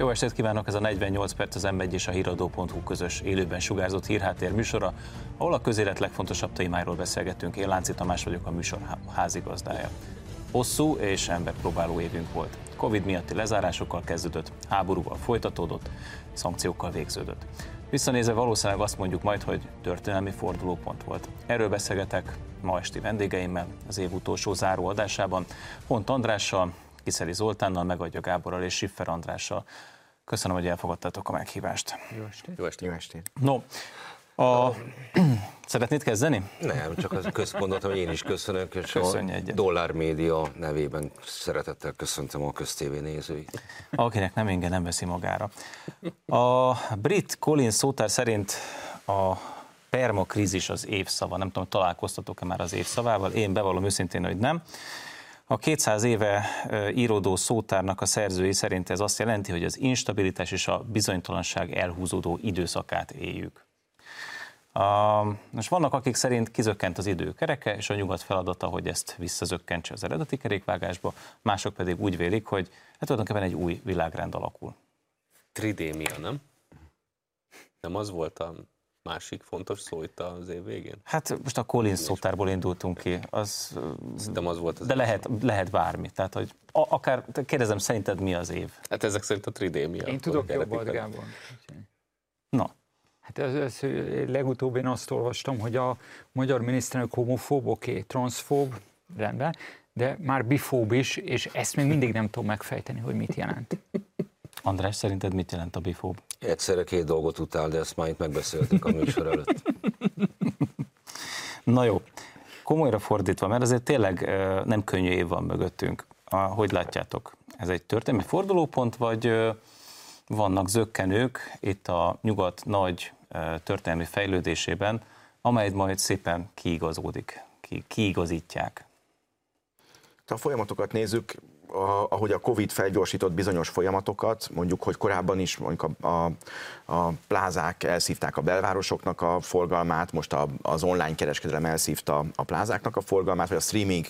Jó estét kívánok, ez a 48 perc az m és a híradó.hu közös élőben sugárzott hírháttér műsora, ahol a közélet legfontosabb témáiról beszélgetünk. Én Lánci Tamás vagyok a műsor házigazdája. Hosszú és emberpróbáló évünk volt. Covid miatti lezárásokkal kezdődött, háborúval folytatódott, szankciókkal végződött. Visszanézve valószínűleg azt mondjuk majd, hogy történelmi fordulópont volt. Erről beszélgetek ma esti vendégeimmel az év utolsó záró adásában, Hont Andrással, Kiszeli Zoltánnal, Megadja Gáborral és Siffer Andrással. Köszönöm, hogy elfogadtátok a meghívást. Jó estét. Jó estét. Jó estét. No, a... Szeretnéd kezdeni? Nem, csak az közmondottam, hogy én is köszönök, és Köszönj a egyet. Dollár Média nevében szeretettel köszöntöm a köztévé nézőit. Akinek nem ingyen, nem veszi magára. A brit Colin szótár szerint a permakrízis az évszava. Nem tudom, találkoztatok-e már az évszavával, én bevallom őszintén, hogy nem. A 200 éve íródó szótárnak a szerzői szerint ez azt jelenti, hogy az instabilitás és a bizonytalanság elhúzódó időszakát éljük. Uh, most vannak, akik szerint kizökkent az idő kereke, és a nyugat feladata, hogy ezt visszazökkentse az eredeti kerékvágásba, mások pedig úgy vélik, hogy hát tulajdonképpen egy új világrend alakul. Tridémia, nem? Nem az volt a másik fontos szó itt az év végén? Hát most a Collins szótárból indultunk ki. Az, Szerintem az volt az De lehet, lehet bármi. Tehát, hogy akár, kérdezem, szerinted mi az év? Hát ezek szerint a tridémia. Én tudok jobbat, Gábor. Na. Hát ez, ez, legutóbb én azt olvastam, hogy a magyar miniszterelnök homofób, oké, okay, transzfób, rendben, de már bifób is, és ezt még mindig nem tudom megfejteni, hogy mit jelent. András, szerinted mit jelent a bifób? Egyszerre két dolgot utál, de ezt már itt megbeszéltük a műsor előtt. Na jó, komolyra fordítva, mert azért tényleg nem könnyű év van mögöttünk. Hogy látjátok? Ez egy történelmi fordulópont, vagy vannak zökkenők itt a nyugat nagy történelmi fejlődésében, amelyet majd szépen kiigazódik, ki, kiigazítják? Ha a folyamatokat nézzük, a, ahogy a Covid felgyorsított bizonyos folyamatokat, mondjuk, hogy korábban is mondjuk a, a, a plázák elszívták a belvárosoknak a forgalmát, most a, az online kereskedelem elszívta a plázáknak a forgalmát, vagy a streaming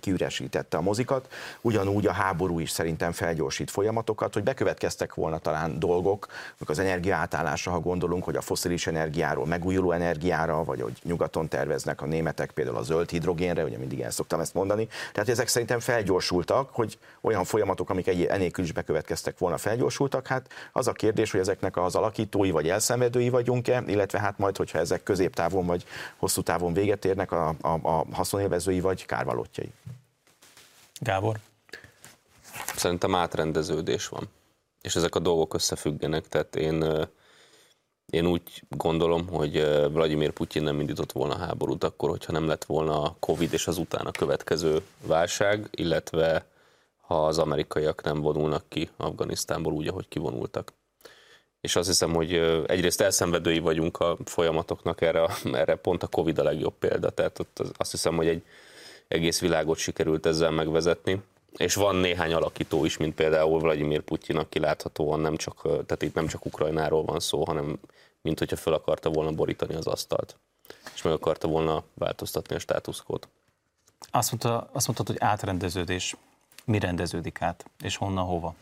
kiüresítette a mozikat, ugyanúgy a háború is szerintem felgyorsít folyamatokat, hogy bekövetkeztek volna talán dolgok, az energia átállása, ha gondolunk, hogy a foszilis energiáról megújuló energiára, vagy hogy nyugaton terveznek a németek például a zöld hidrogénre, ugye mindig el szoktam ezt mondani. Tehát ezek szerintem felgyorsultak, hogy olyan folyamatok, amik egy enélkül is bekövetkeztek volna, felgyorsultak. Hát az a kérdés, hogy ezeknek az alakítói vagy elszenvedői vagyunk-e, illetve hát majd, hogyha ezek középtávon vagy hosszú távon véget érnek, a, a, a haszonélvezői vagy kárvalótjai. Gábor? Szerintem átrendeződés van. És ezek a dolgok összefüggenek, tehát én én úgy gondolom, hogy Vladimir Putyin nem indított volna háborút akkor, hogyha nem lett volna a Covid és az utána következő válság, illetve ha az amerikaiak nem vonulnak ki Afganisztánból úgy, ahogy kivonultak. És azt hiszem, hogy egyrészt elszenvedői vagyunk a folyamatoknak, erre, erre pont a Covid a legjobb példa. Tehát ott azt hiszem, hogy egy egész világot sikerült ezzel megvezetni. És van néhány alakító is, mint például Vladimir Putyin, aki láthatóan nem csak, tehát itt nem csak Ukrajnáról van szó, hanem mint hogyha fel akarta volna borítani az asztalt, és meg akarta volna változtatni a státuszkót. Azt, mondta, azt mondtad, hogy átrendeződés mi rendeződik át, és honnan hova?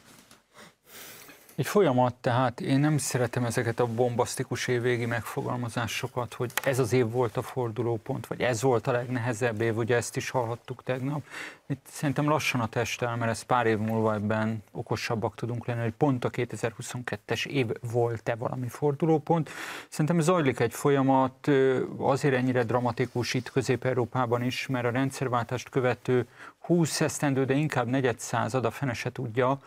Egy folyamat, tehát én nem szeretem ezeket a bombasztikus évvégi megfogalmazásokat, hogy ez az év volt a fordulópont, vagy ez volt a legnehezebb év, ugye ezt is hallhattuk tegnap. Itt szerintem lassan a testel, mert ez pár év múlva ebben okosabbak tudunk lenni, hogy pont a 2022-es év volt-e valami fordulópont. Szerintem zajlik egy folyamat, azért ennyire dramatikus itt Közép-Európában is, mert a rendszerváltást követő 20 esztendő, de inkább negyed század, a fene se tudja,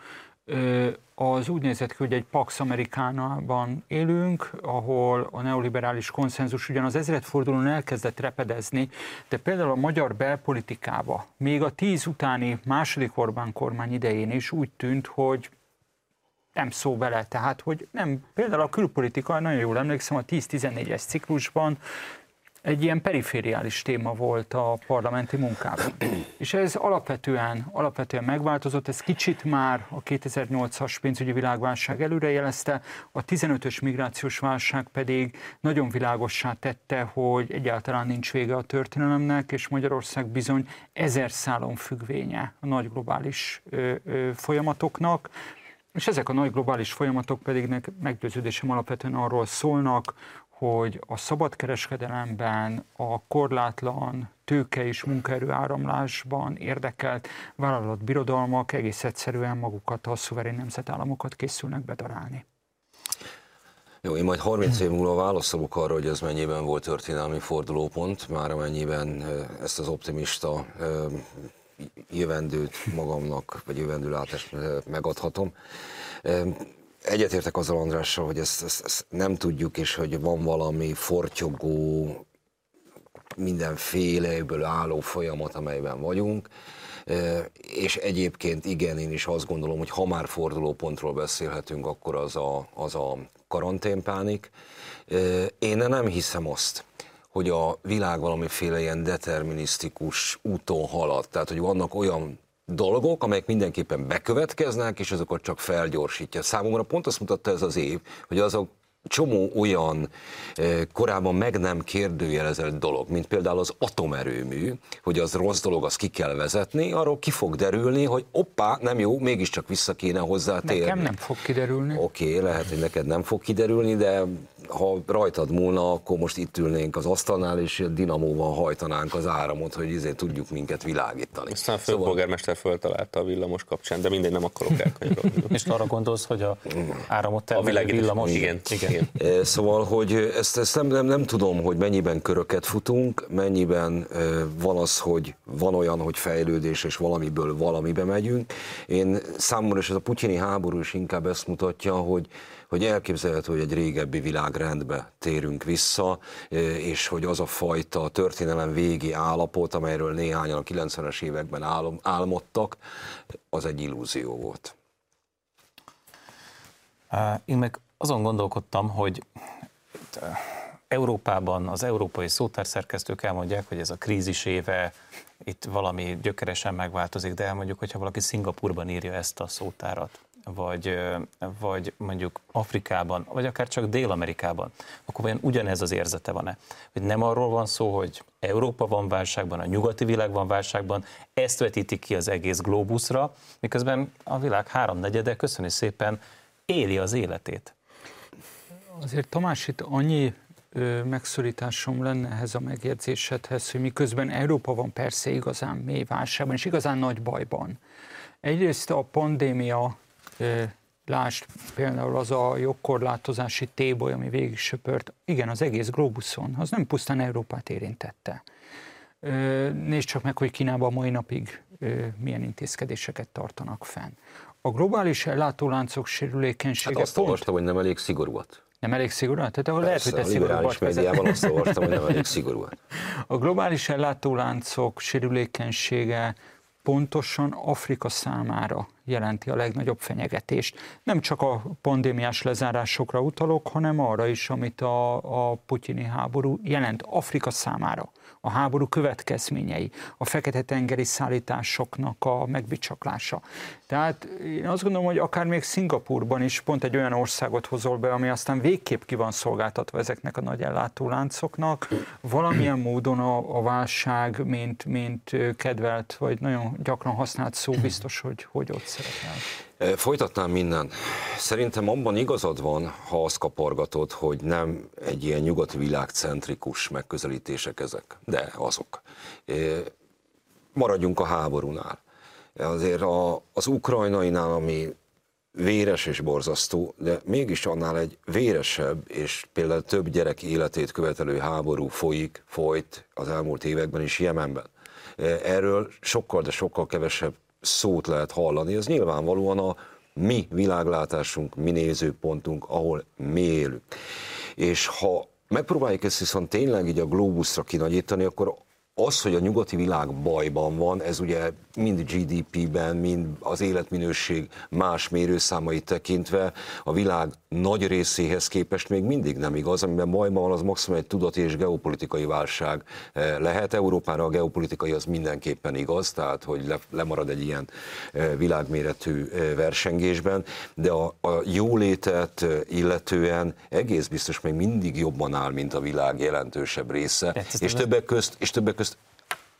az úgy nézett ki, hogy egy Pax Amerikánában élünk, ahol a neoliberális konszenzus ugyan az ezredfordulón elkezdett repedezni, de például a magyar belpolitikába, még a tíz utáni második Orbán kormány idején is úgy tűnt, hogy nem szó bele. Tehát, hogy nem, például a külpolitika, nagyon jól emlékszem, a 10-14-es ciklusban egy ilyen perifériális téma volt a parlamenti munkában. És ez alapvetően, alapvetően megváltozott, ez kicsit már a 2008-as pénzügyi világválság előrejelezte, a 15-ös migrációs válság pedig nagyon világossá tette, hogy egyáltalán nincs vége a történelemnek, és Magyarország bizony ezer szálon függvénye a nagy globális ö, ö, folyamatoknak, És ezek a nagy globális folyamatok pedig meggyőződésem alapvetően arról szólnak, hogy a szabadkereskedelemben, a korlátlan tőke és munkaerő áramlásban érdekelt vállalatbirodalmak egész egyszerűen magukat, a szuverén nemzetállamokat készülnek bedarálni. Jó, én majd 30 év múlva válaszolok arra, hogy ez mennyiben volt történelmi fordulópont, már amennyiben ezt az optimista jövendőt magamnak, vagy jövendő látást megadhatom. Egyetértek azzal Andrással, hogy ezt, ezt, ezt nem tudjuk, és hogy van valami fortyogó, mindenféleből álló folyamat, amelyben vagyunk. És egyébként igen, én is azt gondolom, hogy ha már fordulópontról beszélhetünk, akkor az a, az a karanténpánik. Én nem hiszem azt, hogy a világ valamiféle ilyen determinisztikus úton halad. Tehát, hogy vannak olyan dolgok, amelyek mindenképpen bekövetkeznek, és azokat csak felgyorsítja. Számomra pont azt mutatta ez az év, hogy azok csomó olyan korábban meg nem kérdőjelezett dolog, mint például az atomerőmű, hogy az rossz dolog, az ki kell vezetni, arról ki fog derülni, hogy oppá, nem jó, mégiscsak vissza kéne hozzá térni. Nekem nem fog kiderülni. Oké, okay, lehet, hogy neked nem fog kiderülni, de ha rajtad múlna, akkor most itt ülnénk az asztalnál, és dinamóval hajtanánk az áramot, hogy izé tudjuk minket világítani. Aztán a főpolgármester szóval... föltalálta a villamos kapcsán, de mindegy, nem akarok elkanyarodni. és arra gondolsz, hogy a áramot termelő villamos? Igen, igen. Igen. Szóval, hogy ezt, ezt nem, nem, nem tudom, hogy mennyiben köröket futunk, mennyiben van az, hogy van olyan, hogy fejlődés, és valamiből valamibe megyünk. Én számomra, és ez a putyini háború is inkább ezt mutatja, hogy hogy elképzelhető, hogy egy régebbi világrendbe térünk vissza, és hogy az a fajta történelem végi állapot, amelyről néhányan a 90-es években álom, álmodtak, az egy illúzió volt. Én meg azon gondolkodtam, hogy Európában az európai szótárszerkesztők elmondják, hogy ez a krízis éve, itt valami gyökeresen megváltozik, de elmondjuk, hogyha valaki Szingapurban írja ezt a szótárat, vagy, vagy mondjuk Afrikában, vagy akár csak Dél-Amerikában, akkor vajon ugyanez az érzete van-e? Hogy nem arról van szó, hogy Európa van válságban, a nyugati világ van válságban, ezt vetítik ki az egész globusra, miközben a világ háromnegyede, köszönjük szépen, éli az életét. Azért Tamás, itt annyi ö, megszorításom lenne ehhez a megjegyzésedhez, hogy miközben Európa van persze igazán mély válságban, és igazán nagy bajban. Egyrészt a pandémia, ö, lásd például az a jogkorlátozási téboly, ami végig söpört, igen, az egész globuszon, az nem pusztán Európát érintette. Ö, nézd csak meg, hogy Kínában mai napig ö, milyen intézkedéseket tartanak fenn. A globális ellátóláncok sérülékenysége hát azt pont... olvastam, hogy nem elég szigorúat. Nem elég szigorúan? Tehát ahol lehet, hogy te szigorúbbat médiában azt olvastam, hogy nem elég szigorúan. A globális ellátóláncok sérülékenysége pontosan Afrika számára jelenti a legnagyobb fenyegetést. Nem csak a pandémiás lezárásokra utalok, hanem arra is, amit a, a putyini háború jelent Afrika számára a háború következményei, a fekete-tengeri szállításoknak a megbicsaklása. Tehát én azt gondolom, hogy akár még Szingapurban is pont egy olyan országot hozol be, ami aztán végképp ki van szolgáltatva ezeknek a nagy ellátóláncoknak, valamilyen módon a, a válság, mint, mint kedvelt, vagy nagyon gyakran használt szó biztos, hogy, hogy ott szerepel. Folytatnám minden. Szerintem abban igazad van, ha azt kapargatod, hogy nem egy ilyen nyugati világcentrikus megközelítések ezek, de azok. Maradjunk a háborúnál. Azért a, az ukrajnainál, ami véres és borzasztó, de mégis annál egy véresebb és például több gyerek életét követelő háború folyik, folyt az elmúlt években is Jemenben. Erről sokkal, de sokkal kevesebb szót lehet hallani. Ez nyilvánvalóan a mi világlátásunk, mi nézőpontunk, ahol mi élünk. És ha megpróbáljuk ezt viszont tényleg így a globusra kinagyítani, akkor az, hogy a nyugati világ bajban van, ez ugye mind GDP-ben, mind az életminőség más mérőszámait tekintve a világ nagy részéhez képest még mindig nem igaz, amiben bajban van, az maximum egy tudati és geopolitikai válság eh, lehet. Európára a geopolitikai az mindenképpen igaz, tehát hogy le, lemarad egy ilyen eh, világméretű eh, versengésben, de a, a jólétet illetően egész biztos még mindig jobban áll, mint a világ jelentősebb része, és többek közt, és többek közt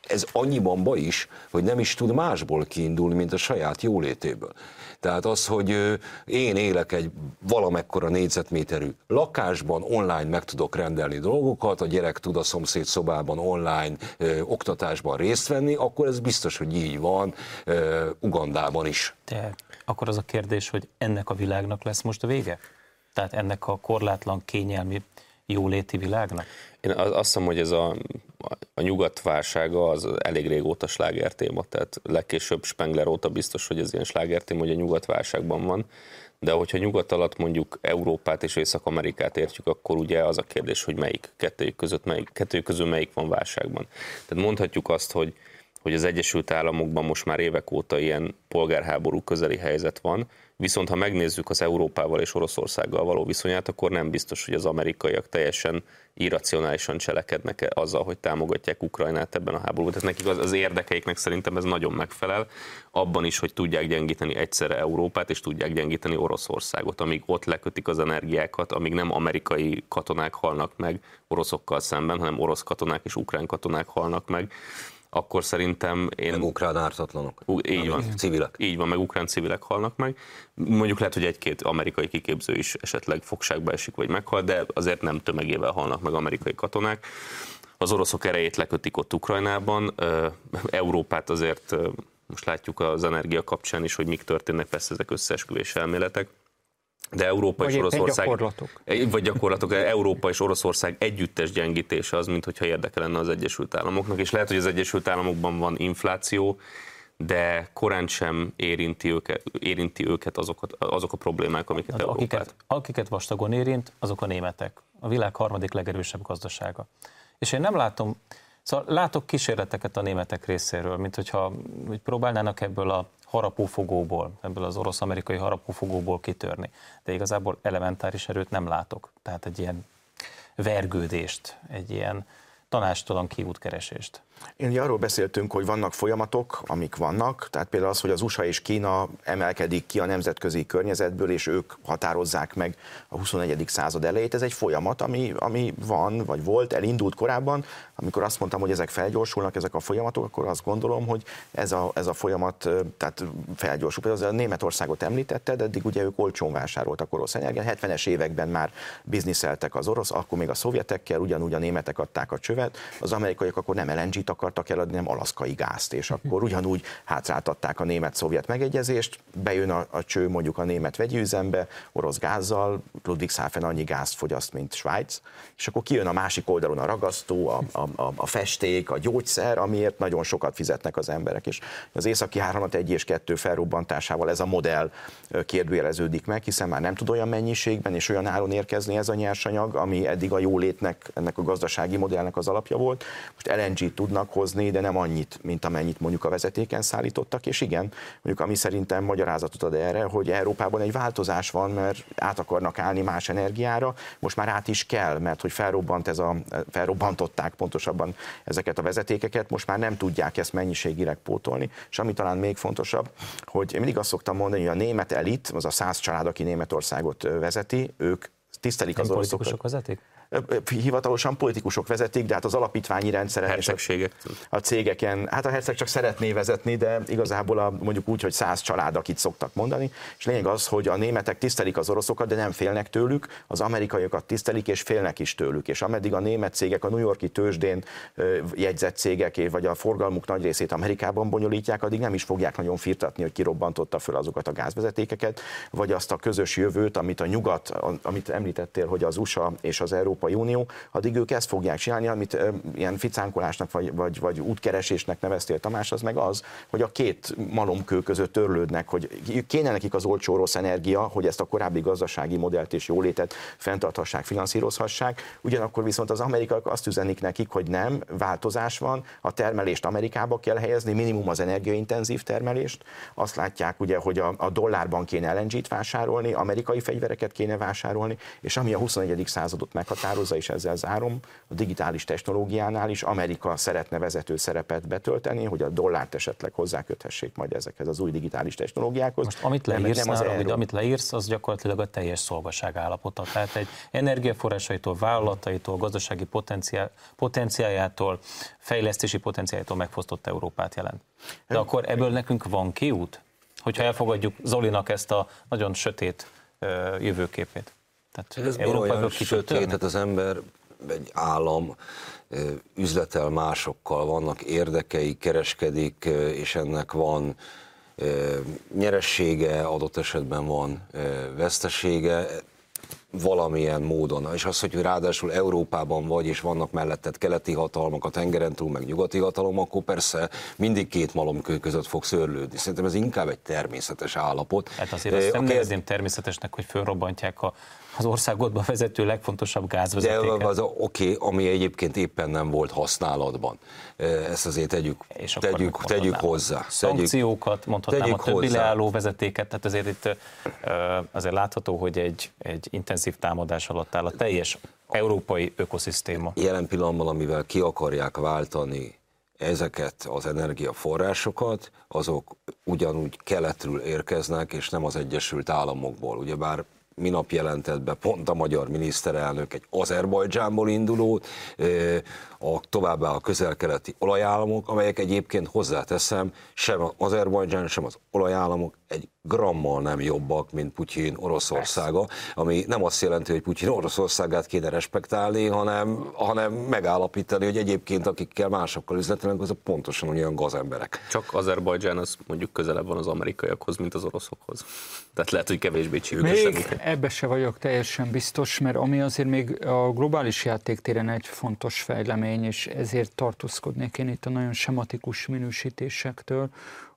ez annyiban baj is, hogy nem is tud másból kiindulni, mint a saját jólétéből. Tehát az, hogy én élek egy valamekkora négyzetméterű lakásban, online meg tudok rendelni dolgokat, a gyerek tud a szomszéd szobában online ö, oktatásban részt venni, akkor ez biztos, hogy így van ö, Ugandában is. De akkor az a kérdés, hogy ennek a világnak lesz most a vége? Tehát ennek a korlátlan kényelmi jóléti világnak? Én azt hiszem, hogy ez a, a nyugat válsága az elég régóta sláger téma, tehát legkésőbb Spengler óta biztos, hogy ez ilyen sláger téma, hogy a nyugat válságban van, de hogyha nyugat alatt mondjuk Európát és Észak-Amerikát értjük, akkor ugye az a kérdés, hogy melyik kettőjük között, melyik, kettőjük közül melyik van válságban. Tehát mondhatjuk azt, hogy hogy az Egyesült Államokban most már évek óta ilyen polgárháború közeli helyzet van, viszont ha megnézzük az Európával és Oroszországgal való viszonyát, akkor nem biztos, hogy az amerikaiak teljesen irracionálisan cselekednek azzal, hogy támogatják Ukrajnát ebben a háborúban. Tehát nekik az, az érdekeiknek szerintem ez nagyon megfelel, abban is, hogy tudják gyengíteni egyszerre Európát, és tudják gyengíteni Oroszországot, amíg ott lekötik az energiákat, amíg nem amerikai katonák halnak meg oroszokkal szemben, hanem orosz katonák és ukrán katonák halnak meg akkor szerintem én... Meg ukrán ártatlanok. Uh, így van. Civilek. Így van, meg ukrán civilek halnak meg. Mondjuk lehet, hogy egy-két amerikai kiképző is esetleg fogságba esik, vagy meghal, de azért nem tömegével halnak meg amerikai katonák. Az oroszok erejét lekötik ott Ukrajnában. Európát azért most látjuk az energia kapcsán is, hogy mik történnek, persze ezek összeesküvés elméletek de Európa vagy és Oroszország... gyakorlatok. Vagy gyakorlatok, Európa és Oroszország együttes gyengítése az, mint hogyha érdeke lenne az Egyesült Államoknak, és lehet, hogy az Egyesült Államokban van infláció, de korán sem érinti őket, érinti őket azokat, azok a problémák, amiket hát, Európát. Akiket, akiket vastagon érint, azok a németek. A világ harmadik legerősebb gazdasága. És én nem látom, szóval látok kísérleteket a németek részéről, mint hogyha hogy próbálnának ebből a harapófogóból, ebből az orosz-amerikai harapófogóból kitörni. De igazából elementáris erőt nem látok. Tehát egy ilyen vergődést, egy ilyen tanástalan kiútkeresést. Én ugye arról beszéltünk, hogy vannak folyamatok, amik vannak, tehát például az, hogy az USA és Kína emelkedik ki a nemzetközi környezetből, és ők határozzák meg a 21. század elejét. Ez egy folyamat, ami, ami van, vagy volt, elindult korábban. Amikor azt mondtam, hogy ezek felgyorsulnak, ezek a folyamatok, akkor azt gondolom, hogy ez a, ez a folyamat tehát felgyorsul. Például a Németországot említetted, eddig ugye ők olcsón vásároltak orosz energiát, 70-es években már bizniszeltek az orosz, akkor még a szovjetekkel, ugyanúgy a németek adták a csövet, az amerikaiak akkor nem lng gázt akartak eladni, nem alaszkai gázt, és akkor ugyanúgy hátráltatták a német-szovjet megegyezést, bejön a, a cső mondjuk a német vegyi üzembe, orosz gázzal, Ludwigshafen annyi gázt fogyaszt, mint Svájc, és akkor kijön a másik oldalon a ragasztó, a, a, a, a festék, a gyógyszer, amiért nagyon sokat fizetnek az emberek, és az északi áramlat egy és kettő felrobbantásával ez a modell kérdőjeleződik meg, hiszen már nem tud olyan mennyiségben és olyan áron érkezni ez a nyersanyag, ami eddig a jólétnek, ennek a gazdasági modellnek az alapja volt. Most LNG tudnak tudnak hozni, de nem annyit, mint amennyit mondjuk a vezetéken szállítottak, és igen, mondjuk ami szerintem magyarázatot ad erre, hogy Európában egy változás van, mert át akarnak állni más energiára, most már át is kell, mert hogy felrobbant ez a, felrobbantották pontosabban ezeket a vezetékeket, most már nem tudják ezt mennyiségileg pótolni, és ami talán még fontosabb, hogy én mindig azt szoktam mondani, hogy a német elit, az a száz család, aki Németországot vezeti, ők tisztelik az oroszokat. vezetik? Hivatalosan politikusok vezetik, de hát az alapítványi rendszeren és a, a cégeken, hát a herceg csak szeretné vezetni, de igazából a, mondjuk úgy, hogy száz család, akit szoktak mondani, és lényeg az, hogy a németek tisztelik az oroszokat, de nem félnek tőlük, az amerikaiakat tisztelik, és félnek is tőlük, és ameddig a német cégek a New Yorki tőzsdén jegyzett cégek, vagy a forgalmuk nagy részét Amerikában bonyolítják, addig nem is fogják nagyon firtatni, hogy kirobbantotta föl azokat a gázvezetékeket, vagy azt a közös jövőt, amit a nyugat, amit említettél, hogy az USA és az Európa Európai Unió, addig ők ezt fogják csinálni, amit ilyen ficánkolásnak vagy, vagy, vagy útkeresésnek neveztél Tamás, az meg az, hogy a két malomkő között törlődnek, hogy kéne nekik az olcsó rossz energia, hogy ezt a korábbi gazdasági modellt és jólétet fenntarthassák, finanszírozhassák. Ugyanakkor viszont az amerikaiak azt üzenik nekik, hogy nem, változás van, a termelést Amerikába kell helyezni, minimum az energiaintenzív termelést. Azt látják ugye, hogy a, a dollárban kéne LNG-t vásárolni, amerikai fegyvereket kéne vásárolni, és ami a 21. századot meghatározza, meghatározza, és ezzel zárom, a digitális technológiánál is Amerika szeretne vezető szerepet betölteni, hogy a dollárt esetleg hozzáköthessék majd ezekhez az új digitális technológiákhoz. Most amit leírsz, nem, nem az arra, amit leírsz, az gyakorlatilag a teljes szolgaság állapota. Tehát egy energiaforrásaitól, vállalataitól, gazdasági potenciál, potenciájától, fejlesztési potenciájától megfosztott Európát jelent. De akkor ebből nekünk van kiút? Hogyha elfogadjuk Zolinak ezt a nagyon sötét jövőképét. Tehát Ez Európa sötét, tehát az ember egy állam üzletel másokkal, vannak érdekei, kereskedik, és ennek van nyeressége, adott esetben van vesztesége, valamilyen módon. És az, hogy ráadásul Európában vagy, és vannak melletted keleti hatalmak, a tengeren túl, meg nyugati hatalom, akkor persze mindig két malomkő között fog szörlődni. Szerintem ez inkább egy természetes állapot. Hát azért azt nem kérdezném természetesnek, hogy fölrobbantják a az országodba vezető legfontosabb gázvezetéket. De az oké, okay, ami egyébként éppen nem volt használatban. Ezt azért tegyük, és tegyük, tegyük hozzá. Szankciókat, mondhatnám tegyük a többi hozzá. leálló vezetéket, tehát azért itt azért látható, hogy egy, egy intenzív támadás alatt áll a teljes európai ökoszisztéma. Jelen pillanatban, amivel ki akarják váltani ezeket az energiaforrásokat, azok ugyanúgy keletről érkeznek, és nem az Egyesült Államokból. Ugyebár minap jelentett be pont a magyar miniszterelnök egy Azerbajdzsánból induló, a, továbbá a közel-keleti olajállamok, amelyek egyébként hozzáteszem, sem az Azerbajdzsán, sem az olajállamok egy grammal nem jobbak, mint Putyin Oroszországa, ami nem azt jelenti, hogy Putyin Oroszországát kéne respektálni, hanem, hanem megállapítani, hogy egyébként akikkel másokkal üzletelnek, azok pontosan olyan gazemberek. Csak Azerbajdzsán az mondjuk közelebb van az amerikaiakhoz, mint az oroszokhoz. Tehát lehet, hogy kevésbé csípősen. Még ebbe se vagyok teljesen biztos, mert ami azért még a globális játéktéren egy fontos fejlemény, és ezért tartózkodnék én itt a nagyon sematikus minősítésektől,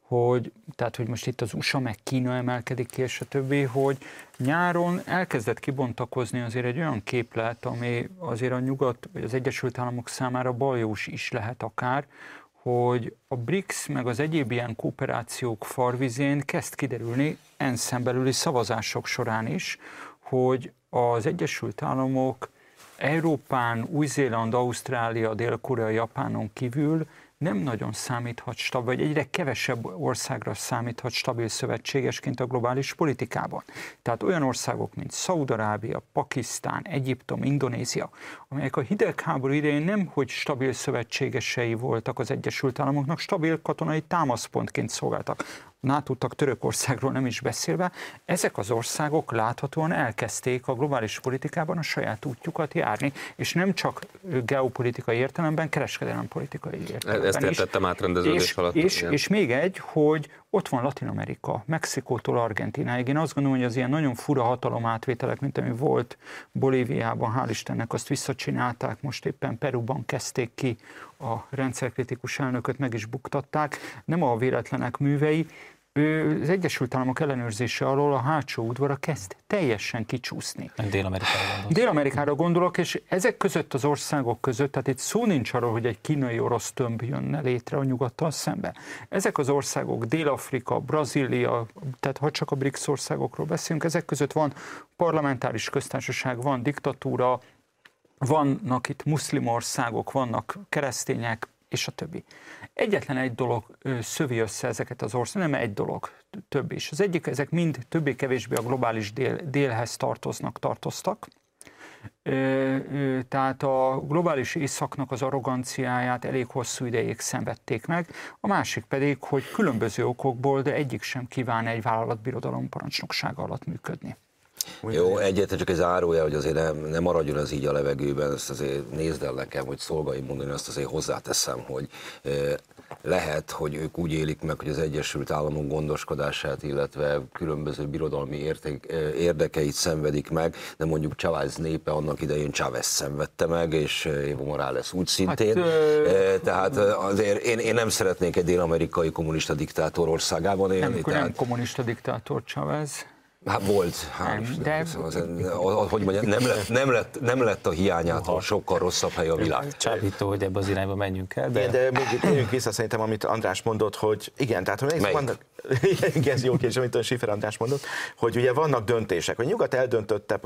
hogy, tehát, hogy most itt az USA meg Kína emelkedik ki, és a többi, hogy nyáron elkezdett kibontakozni azért egy olyan képlet, ami azért a nyugat, vagy az Egyesült Államok számára bajós is lehet akár, hogy a BRICS meg az egyéb ilyen kooperációk farvizén kezd kiderülni ensz belüli szavazások során is, hogy az Egyesült Államok Európán, Új-Zéland, Ausztrália, Dél-Korea, Japánon kívül nem nagyon számíthat stabil, vagy egyre kevesebb országra számíthat stabil szövetségesként a globális politikában. Tehát olyan országok, mint Szaudarábia, Pakisztán, Egyiptom, Indonézia, amelyek a hidegháború idején nem hogy stabil szövetségesei voltak az Egyesült Államoknak, stabil katonai támaszpontként szolgáltak. NATO tag Törökországról nem is beszélve, ezek az országok láthatóan elkezdték a globális politikában a saját útjukat járni, és nem csak geopolitikai értelemben, kereskedelem politikai értelemben Ezt értettem átrendeződés és, alatt. És, és még egy, hogy ott van Latin Amerika, Mexikótól Argentináig. Én azt gondolom, hogy az ilyen nagyon fura hatalomátvételek, mint ami volt Bolíviában, hál' Istennek azt visszacsinálták, most éppen Peruban kezdték ki a rendszerkritikus elnököt, meg is buktatták, nem a véletlenek művei, az Egyesült Államok ellenőrzése alól a hátsó udvara kezd teljesen kicsúszni. Dél-Amerikára gondolok. Dél-Amerikára gondolok, és ezek között az országok között, tehát itt szó nincs arról, hogy egy kínai-orosz tömb jönne létre a nyugattal szembe. Ezek az országok, Dél-Afrika, Brazília, tehát ha csak a BRICS országokról beszélünk, ezek között van parlamentáris köztársaság, van diktatúra, vannak itt muszlim országok, vannak keresztények, és a többi. Egyetlen egy dolog szövi össze ezeket az országokat, nem egy dolog, több is. Az egyik, ezek mind többé-kevésbé a globális dél, délhez tartoznak, tartoztak. Tehát a globális északnak az arroganciáját elég hosszú ideig szenvedték meg, a másik pedig, hogy különböző okokból, de egyik sem kíván egy vállalatbirodalom parancsnoksága alatt működni. Jó, egyetlen csak egy zárója, hogy azért nem, nem maradjon az így a levegőben, ezt azért nézd el nekem, hogy szolgai mondani, azt azért hozzáteszem, hogy lehet, hogy ők úgy élik meg, hogy az Egyesült Államok gondoskodását, illetve különböző birodalmi érték, érdekeit szenvedik meg, de mondjuk Chávez népe annak idején Chávez szenvedte meg, és Evo Morales úgy szintén. Hát, ö... Tehát azért én, én nem szeretnék egy dél-amerikai kommunista diktátor országában élni. Nem, tehát... nem kommunista diktátor Chávez. Hát volt, hál' Nem, de... az, hogy mondjam, nem lett, nem, lett, nem lett a hiányától sokkal rosszabb hely a világ. Csábító, hogy ebbe az irányba menjünk el, de, de még térjünk vissza szerintem, amit András mondott, hogy igen, tehát hogy Melyik? vannak, igen, ez jó kérdés, amit a Schiffer András mondott, hogy ugye vannak döntések, hogy nyugat eldöntötte,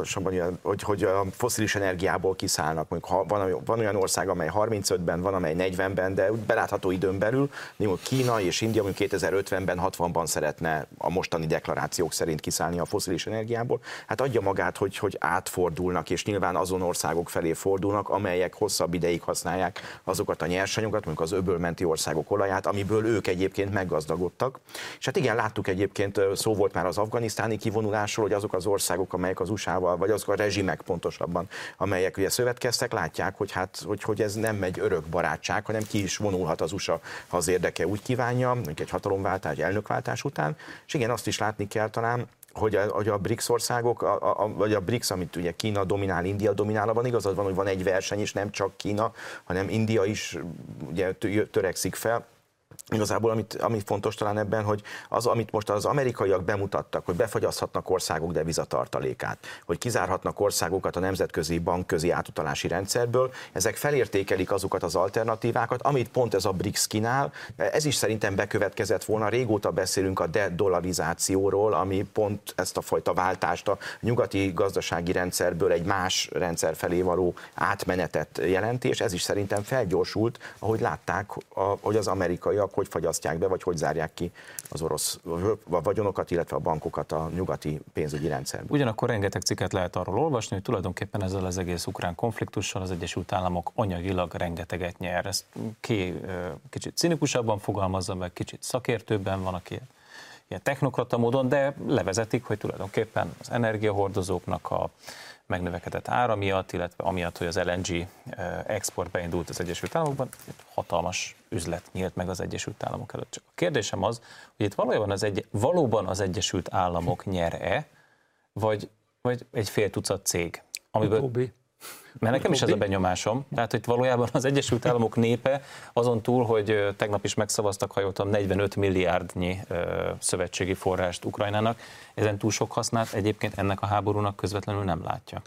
hogy, hogy a foszilis energiából kiszállnak, mondjuk ha van, olyan- van olyan ország, amely 35-ben, van, amely 40-ben, de úgy belátható időn belül, mondjuk Kína és India mondjuk 2050-ben, 60-ban szeretne a mostani deklarációk szerint kiszállni a foszilis energiából, hát adja magát, hogy, hogy átfordulnak, és nyilván azon országok felé fordulnak, amelyek hosszabb ideig használják azokat a nyersanyagokat, mondjuk az öbölmenti országok olaját, amiből ők egyébként meggazdagodtak. És hát igen, láttuk egyébként, szó volt már az afganisztáni kivonulásról, hogy azok az országok, amelyek az USA-val, vagy azok a rezsimek pontosabban, amelyek ugye szövetkeztek, látják, hogy hát, hogy, hogy ez nem egy örök barátság, hanem ki is vonulhat az USA, ha az érdeke úgy kívánja, mondjuk egy hatalomváltás, elnökváltás után. És igen, azt is látni kell talán, hogy a, hogy a BRICS országok, a, a, vagy a BRICS, amit ugye Kína dominál, India dominál, abban igazad van, hogy van egy verseny, és nem csak Kína, hanem India is ugye tö- törekszik fel. Igazából amit, ami fontos talán ebben, hogy az, amit most az amerikaiak bemutattak, hogy befagyaszthatnak országok devizatartalékát, hogy kizárhatnak országokat a nemzetközi bankközi átutalási rendszerből, ezek felértékelik azokat az alternatívákat, amit pont ez a BRICS kínál. Ez is szerintem bekövetkezett volna. Régóta beszélünk a dedolarizációról, ami pont ezt a fajta váltást a nyugati gazdasági rendszerből egy más rendszer felé való átmenetet jelenti, és ez is szerintem felgyorsult, ahogy látták, hogy az amerikaiak hogy fagyasztják be, vagy hogy zárják ki az orosz a vagyonokat, illetve a bankokat a nyugati pénzügyi rendszerből. Ugyanakkor rengeteg cikket lehet arról olvasni, hogy tulajdonképpen ezzel az egész ukrán konfliktussal az Egyesült Államok anyagilag rengeteget nyer. Ezt ki kicsit cinikusabban fogalmazza meg, kicsit szakértőbben van, aki ilyen technokrata módon, de levezetik, hogy tulajdonképpen az energiahordozóknak a megnövekedett ára miatt, illetve amiatt, hogy az LNG ö, export beindult az Egyesült Államokban, hatalmas üzlet nyílt meg az Egyesült Államok előtt. Csak a kérdésem az, hogy itt valójában az, egy, valóban az Egyesült Államok nyer-e, vagy, vagy egy fél tucat cég, amiből Utóbbi. Mert nekem is ez a benyomásom. Tehát, hogy valójában az Egyesült Államok népe azon túl, hogy tegnap is megszavaztak, ha jól tudom, 45 milliárdnyi szövetségi forrást Ukrajnának, ezen túl sok hasznát egyébként ennek a háborúnak közvetlenül nem látja.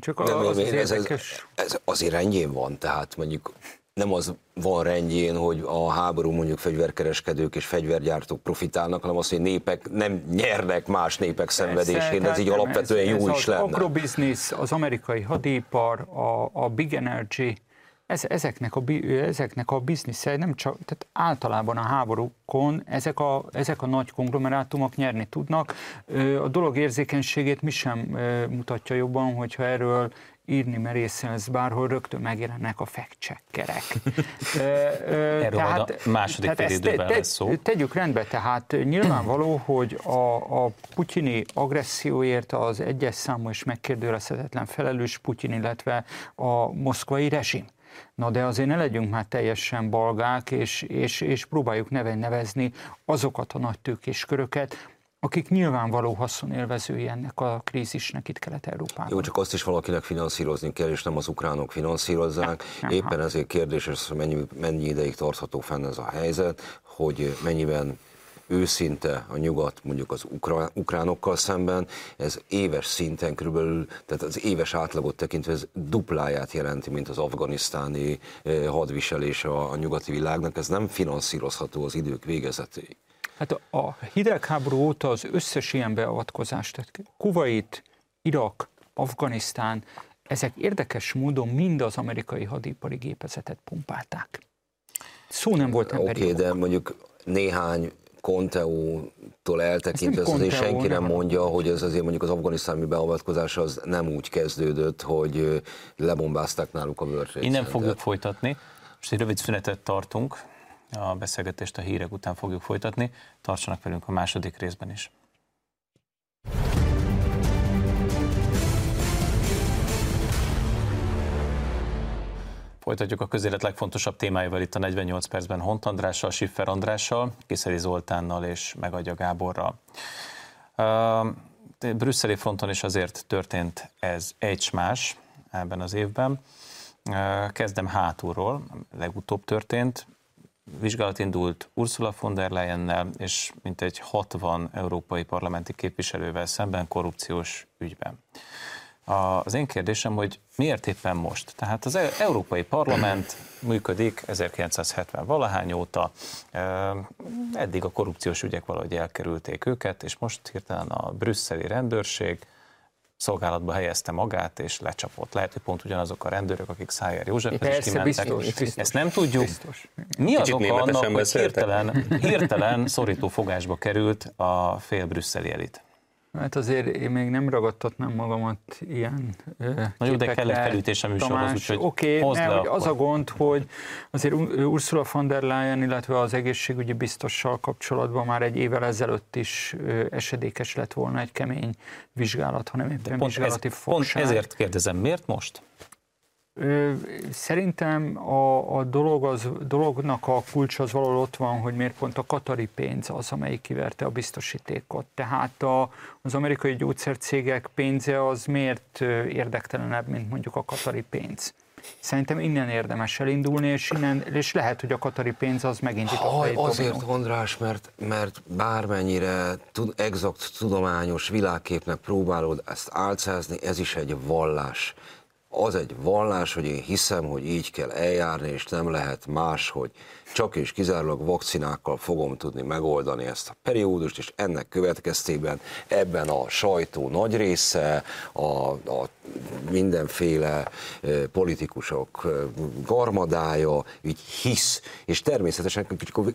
Csak Nem, az, az ez, ez, érdekes. ez azért rendjén van, tehát mondjuk nem az van rendjén, hogy a háború mondjuk fegyverkereskedők és fegyvergyártók profitálnak, hanem az, hogy népek nem nyernek más népek szenvedésén, ez így alapvetően ez, jó ez is az lenne. agrobiznisz, az amerikai hadipar, a, a big energy, ez, ezeknek, a, ezeknek a biznisze nem csak, tehát általában a háborúkon ezek a, ezek a nagy konglomerátumok nyerni tudnak. A dolog érzékenységét mi sem mutatja jobban, hogyha erről írni merészelsz bárhol, rögtön megjelennek a fact-checkerek. Erről majd a második tehát ezt félidőben te- lesz szó. Tegyük rendbe, tehát nyilvánvaló, hogy a, a putyini agresszióért az egyes számú és megkérdőjelezhetetlen felelős Putyin, illetve a moszkvai rezsim. Na de azért ne legyünk már teljesen balgák, és, és, és próbáljuk neve nevezni azokat a nagy tőkés köröket, akik nyilvánvaló haszonélvezői ennek a krízisnek itt Kelet-Európában. Jó, csak azt is valakinek finanszírozni kell, és nem az ukránok finanszírozzák. Nem, Éppen ezért kérdéses, hogy mennyi, mennyi ideig tartható fenn ez a helyzet, hogy mennyiben őszinte a nyugat mondjuk az ukra, ukránokkal szemben, ez éves szinten körülbelül, tehát az éves átlagot tekintve ez dupláját jelenti, mint az afganisztáni eh, hadviselés a, a nyugati világnak, ez nem finanszírozható az idők végezetéig. Hát a- hidegháború óta az összes ilyen beavatkozást, tehát Kuwait, Irak, Afganisztán, ezek érdekes módon mind az amerikai hadipari gépezetet pumpálták. Szó nem volt emberi Oké, okay, de mondjuk néhány Conteo-tól eltekintve, Ez azért Conteo, senki nem nem. mondja, hogy ez azért mondjuk az afganisztáni beavatkozás az nem úgy kezdődött, hogy lebombázták náluk a Trade Innen fogjuk folytatni. Most egy rövid szünetet tartunk. A beszélgetést a hírek után fogjuk folytatni. Tartsanak velünk a második részben is. Folytatjuk a közélet legfontosabb témáival itt a 48 percben Hont Andrással, Siffer Andrással, Kiszeri Zoltánnal és Megadja Gáborral. Uh, brüsszeli fronton is azért történt ez egy más ebben az évben. Uh, Kezdem hátulról, legutóbb történt. Vizsgálat indult Ursula von der Leyennel és mintegy 60 európai parlamenti képviselővel szemben korrupciós ügyben. Az én kérdésem, hogy miért éppen most? Tehát az e- Európai Parlament működik 1970 valahány óta, eddig a korrupciós ügyek valahogy elkerülték őket, és most hirtelen a brüsszeli rendőrség szolgálatba helyezte magát, és lecsapott. Lehet, hogy pont ugyanazok a rendőrök, akik Szájer Józsefhez is kimentek. Biztos, biztos, Ezt nem tudjuk. Biztos. Mi az oka annak, hogy hirtelen, hirtelen szorító fogásba került a fél brüsszeli elit? Hát azért én még nem ragadtatnám magamat ilyen Na jó, de kell egy felütés a műsorhoz, úgyhogy Oké, okay, az a gond, hogy azért Ursula von der Leyen, illetve az egészségügyi biztossal kapcsolatban már egy évvel ezelőtt is esedékes lett volna egy kemény vizsgálat, hanem éppen pont vizsgálati ez, fogság. Pont ezért kérdezem, miért most? Szerintem a, a dolog az, dolognak a kulcs az valahol ott van, hogy miért pont a katari pénz az, amelyik kiverte a biztosítékot. Tehát a, az amerikai gyógyszercégek pénze az miért érdektelenebb, mint mondjuk a katari pénz. Szerintem innen érdemes elindulni, és, innen, és lehet, hogy a katari pénz az megint itt a Azért, dominó. András, mert, mert bármennyire tud, exakt tudományos világképnek próbálod ezt álcázni, ez is egy vallás az egy vallás, hogy én hiszem, hogy így kell eljárni, és nem lehet más, hogy csak és kizárólag vakcinákkal fogom tudni megoldani ezt a periódust, és ennek következtében ebben a sajtó nagy része, a, a mindenféle politikusok garmadája, így hisz, és természetesen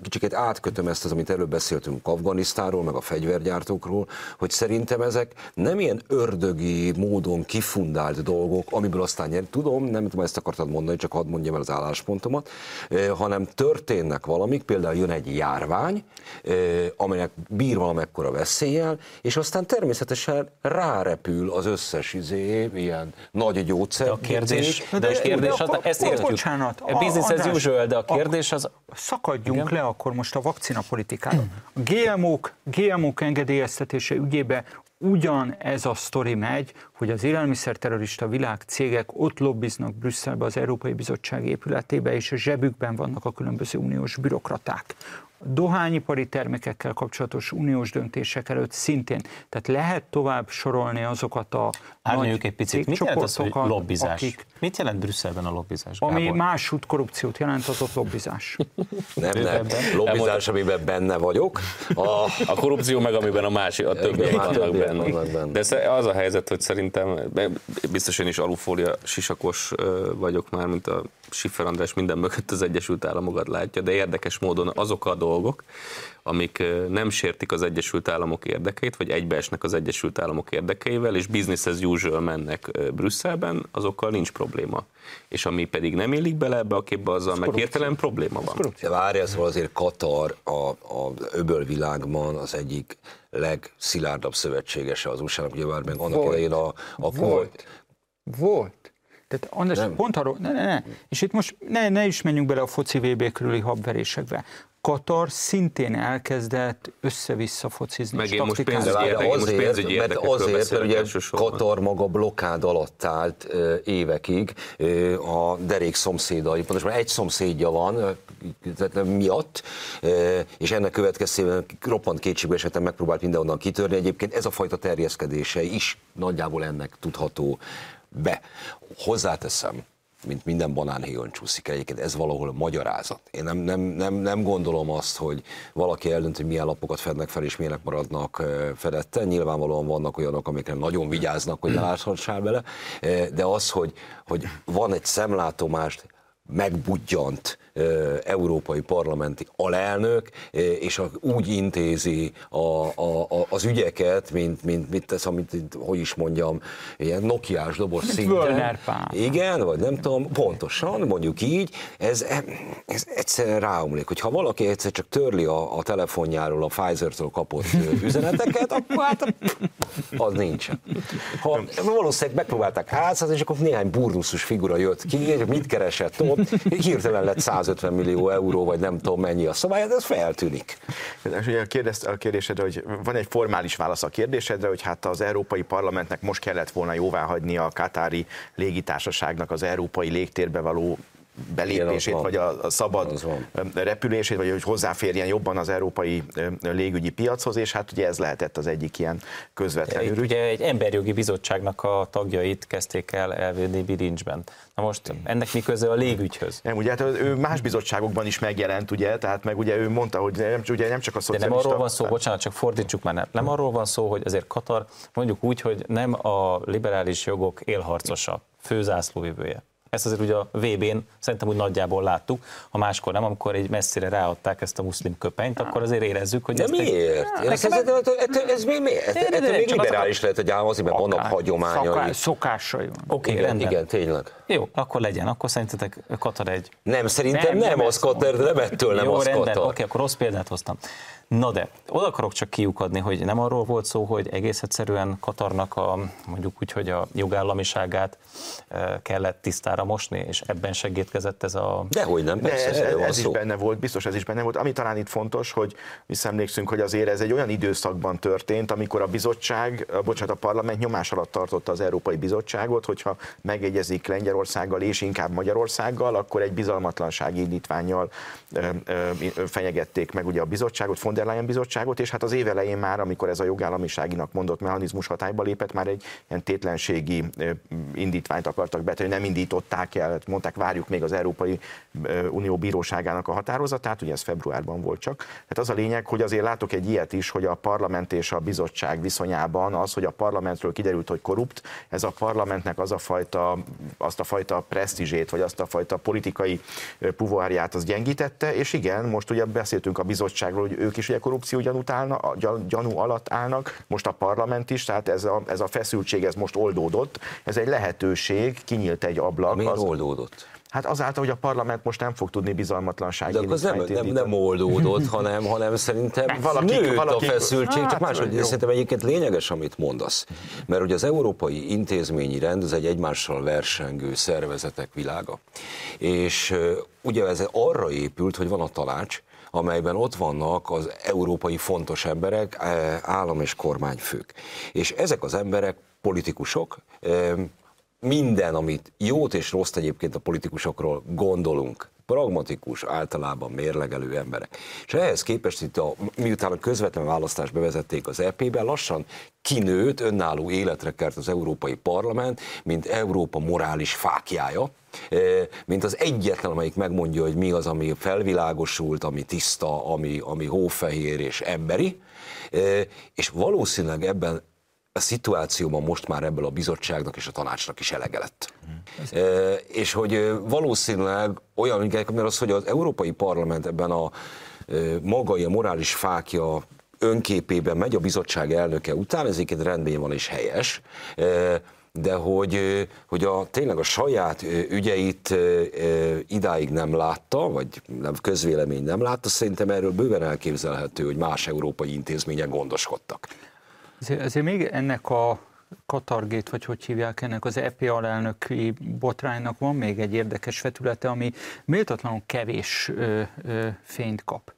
kicsit átkötöm ezt az, amit előbb beszéltünk Afganisztáról, meg a fegyvergyártókról, hogy szerintem ezek nem ilyen ördögi módon kifundált dolgok, amiből aztán nyer. Tudom, nem tudom, ezt akartad mondani, csak hadd mondjam el az álláspontomat, hanem történnek valamik, például jön egy járvány, amelynek bír valamekkora veszéllyel, és aztán természetesen rárepül az összes izé, ilyen nagy gyógyszer. De a kérdés, de, de a kérdés, de akkor, ezt értjük. Bocsánat. A business as usual, de a kérdés az... Szakadjunk igen? le akkor most a vakcina politikára. A GMO-k, GMO-k engedélyeztetése ügyébe ugyan ez a sztori megy, hogy az élelmiszerterrorista világ cégek ott lobbiznak Brüsszelbe az Európai Bizottság épületébe, és a zsebükben vannak a különböző uniós bürokraták dohányipari termékekkel kapcsolatos uniós döntések előtt szintén. Tehát lehet tovább sorolni azokat a Árnyaljuk egy picit. Mit jelent az, hogy lobbizás? Akik, Mit jelent Brüsszelben a lobbizás? Gábor? Ami másút korrupciót jelent, az ott lobbizás. nem, nem. Lobbizás, amiben benne vagyok. A, a korrupció meg, amiben a másik, a többiek vannak benne. De az a helyzet, hogy szerintem, biztos én is alufólia sisakos vagyok már, mint a Siffer András minden mögött az Egyesült Államokat látja, de érdekes módon azok a dolgok, amik nem sértik az Egyesült Államok érdekeit, vagy egybeesnek az Egyesült Államok érdekeivel, és business as usual mennek Brüsszelben, azokkal nincs probléma. És ami pedig nem illik bele ebbe a képbe, azzal meg értelem probléma van. De várja, szóval azért Katar a, a öbölvilágban az egyik legszilárdabb szövetségese az USA-nak, ugye már meg annak idején a, a Volt. Volt. Tehát András, nem. pont arról, ne, ne, ne. És itt most ne, ne is menjünk bele a foci VB körüli habverésekbe. Katar szintén elkezdett össze-vissza focizni. Meg én most pénzügyi, érdek, azért, most pénzügyi mert azért, mert ugye Katar maga blokkád alatt állt évekig a derék szomszédai, pontosan egy szomszédja van miatt, és ennek következtében roppant kétségbe esetem megpróbált mindenonnan kitörni. Egyébként ez a fajta terjeszkedése is nagyjából ennek tudható be. Hozzáteszem, mint minden banánhéjon csúszik egyébként, ez valahol magyarázat. Én nem, nem, nem, nem gondolom azt, hogy valaki eldönt, hogy milyen lapokat fednek fel, és milyenek maradnak fedetten. Nyilvánvalóan vannak olyanok, amikre nagyon vigyáznak, hogy ne láthassál bele, de az, hogy, hogy van egy szemlátomást, megbudjant európai parlamenti alelnök, és úgy intézi a, a, a, az ügyeket, mint, mint mit tesz, amit, hogy is mondjam, ilyen nokiás doboz szinten. Igen, vagy nem tudom, pontosan, mondjuk így, ez, ez egyszer ráomlik, hogyha valaki egyszer csak törli a, a telefonjáról a Pfizer-től kapott üzeneteket, akkor hát az nincsen. Ha valószínűleg megpróbálták álcázni, és akkor néhány burnuszus figura jött ki, és mit keresett ott, hirtelen lett 150 millió euró, vagy nem tudom mennyi a szabály, de ez feltűnik. Ugye kérdezte a kérdésedre, hogy van egy formális válasz a kérdésedre, hogy hát az Európai Parlamentnek most kellett volna jóvá hagyni a Katári légitársaságnak az európai légtérbe való belépését, Igen, vagy a, a szabad repülését, vagy hogy hozzáférjen jobban az európai légügyi piachoz, és hát ugye ez lehetett az egyik ilyen közvetlen Itt ugye egy emberjogi bizottságnak a tagjait kezdték el elvinni bilincsben. Na most ennek mi köze a légügyhöz? Nem, ugye hát ő más bizottságokban is megjelent, ugye, tehát meg ugye ő mondta, hogy nem, ugye nem csak a De szocialista... nem arról van szó, bocsánat, csak fordítsuk már, nem, nem arról van szó, hogy azért Katar mondjuk úgy, hogy nem a liberális jogok élharcosa, főzászlóvivője. Ezt azért ugye a VB-n szerintem úgy nagyjából láttuk, ha máskor nem, amikor egy messzire ráadták ezt a muszlim köpenyt, akkor azért érezzük, hogy De egy- miért? Ezt, ez, ez, ez, ez, miért? Ettől még csak liberális lehet, hogy ám azért, mert vannak hagyományai. Szokásai van. Oké, Igen, rendben. igen, tényleg. Jó, akkor legyen. Akkor szerintetek Katar egy Nem, szerintem Nem, az Katar, nem ettől nem az rendben, Katar. oké, akkor rossz példát hoztam. Na de, oda akarok csak kiukadni, hogy nem arról volt szó, hogy egész egyszerűen Katarnak a, mondjuk úgy, hogy a jogállamiságát eh, kellett tisztára mosni, és ebben segítkezett ez a... Dehogy nem, De persze, ez, erről ez, ez is benne volt, biztos ez is benne volt. Ami talán itt fontos, hogy visszaemlékszünk, hogy azért ez egy olyan időszakban történt, amikor a bizottság, bocsánat, a parlament nyomás alatt tartotta az Európai Bizottságot, hogyha megegyezik Lengyelországgal és inkább Magyarországgal, akkor egy bizalmatlansági indítványjal fenyegették meg ugye a bizottságot, von der Leyen bizottságot, és hát az év elején már, amikor ez a jogállamiságinak mondott mechanizmus hatályba lépett, már egy ilyen tétlenségi indítványt akartak betenni, nem indították el, hát mondták, várjuk még az Európai Unió bíróságának a határozatát, ugye ez februárban volt csak. Tehát az a lényeg, hogy azért látok egy ilyet is, hogy a parlament és a bizottság viszonyában az, hogy a parlamentről kiderült, hogy korrupt, ez a parlamentnek az a fajta, azt a fajta presztízsét, vagy azt a fajta politikai puvoárját az gyengítette, és igen, most ugye beszéltünk a bizottságról, hogy ők is ugye korrupció gyanút állna, gyanú alatt állnak, most a parlament is, tehát ez a, ez a feszültség, ez most oldódott, ez egy lehetőség, kinyílt egy ablak. Miért az- oldódott? Hát azáltal, hogy a parlament most nem fog tudni bizalmatlansági De az nem, nem, nem oldódott, hanem, hanem szerintem Valakik- nőtt valakik- a feszültség, Hát, csak máshogy szerintem egyébként lényeges, amit mondasz. Mert ugye az európai intézményi rend, ez egy egymással versengő szervezetek világa. És ugye ez arra épült, hogy van a tanács, amelyben ott vannak az európai fontos emberek, állam és kormányfők. És ezek az emberek politikusok, minden, amit jót és rossz egyébként a politikusokról gondolunk, pragmatikus, általában mérlegelő emberek. És ehhez képest itt, a, miután a közvetlen választást bevezették az EP-be, lassan kinőtt, önálló életre kert az Európai Parlament, mint Európa morális fákjája, eh, mint az egyetlen, amelyik megmondja, hogy mi az, ami felvilágosult, ami tiszta, ami, ami hófehér és emberi, Eh, és valószínűleg ebben a szituációban most már ebből a bizottságnak és a tanácsnak is elege lett. E, és hogy valószínűleg olyan, mert az, hogy az Európai Parlament ebben a e, maga a morális fákja önképében megy a bizottság elnöke után, ez egyébként rendben van és helyes, e, de hogy, hogy a, tényleg a saját ügyeit idáig nem látta, vagy nem, közvélemény nem látta, szerintem erről bőven elképzelhető, hogy más európai intézmények gondoskodtak. Ezért, ezért még ennek a Katargét, vagy hogy hívják ennek az EP alelnöki botránynak van még egy érdekes vetülete, ami méltatlanul kevés ö, ö, fényt kap.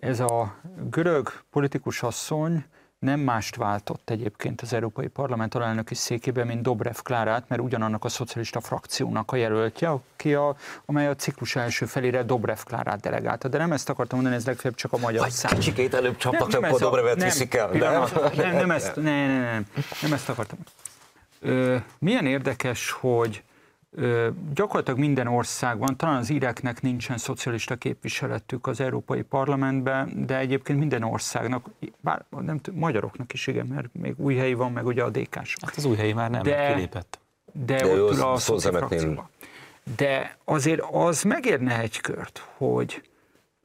Ez a görög politikus asszony nem mást váltott egyébként az Európai Parlament alelnöki székében, mint Dobrev Klárát, mert ugyanannak a szocialista frakciónak a jelöltje, aki a, amely a ciklus első felére Dobrev Klárát delegálta. De nem ezt akartam mondani, ez legfeljebb csak a magyar Vagy szám. kicsikét előbb csaptak, Nem, nem akkor Dobrevet nem, viszik el. pillanat, Nem? Nem, nem, ezt, nem, nem, nem, nem ezt akartam. Ö, milyen érdekes, hogy gyakorlatilag minden országban, talán az íreknek nincsen szocialista képviseletük az Európai Parlamentben, de egyébként minden országnak, bár nem tudom, magyaroknak is igen, mert még új helyi van, meg ugye a dk Hát az új helyi már nem, De- kilépett. de, De ott az ül a. De azért az megérne egy kört, hogy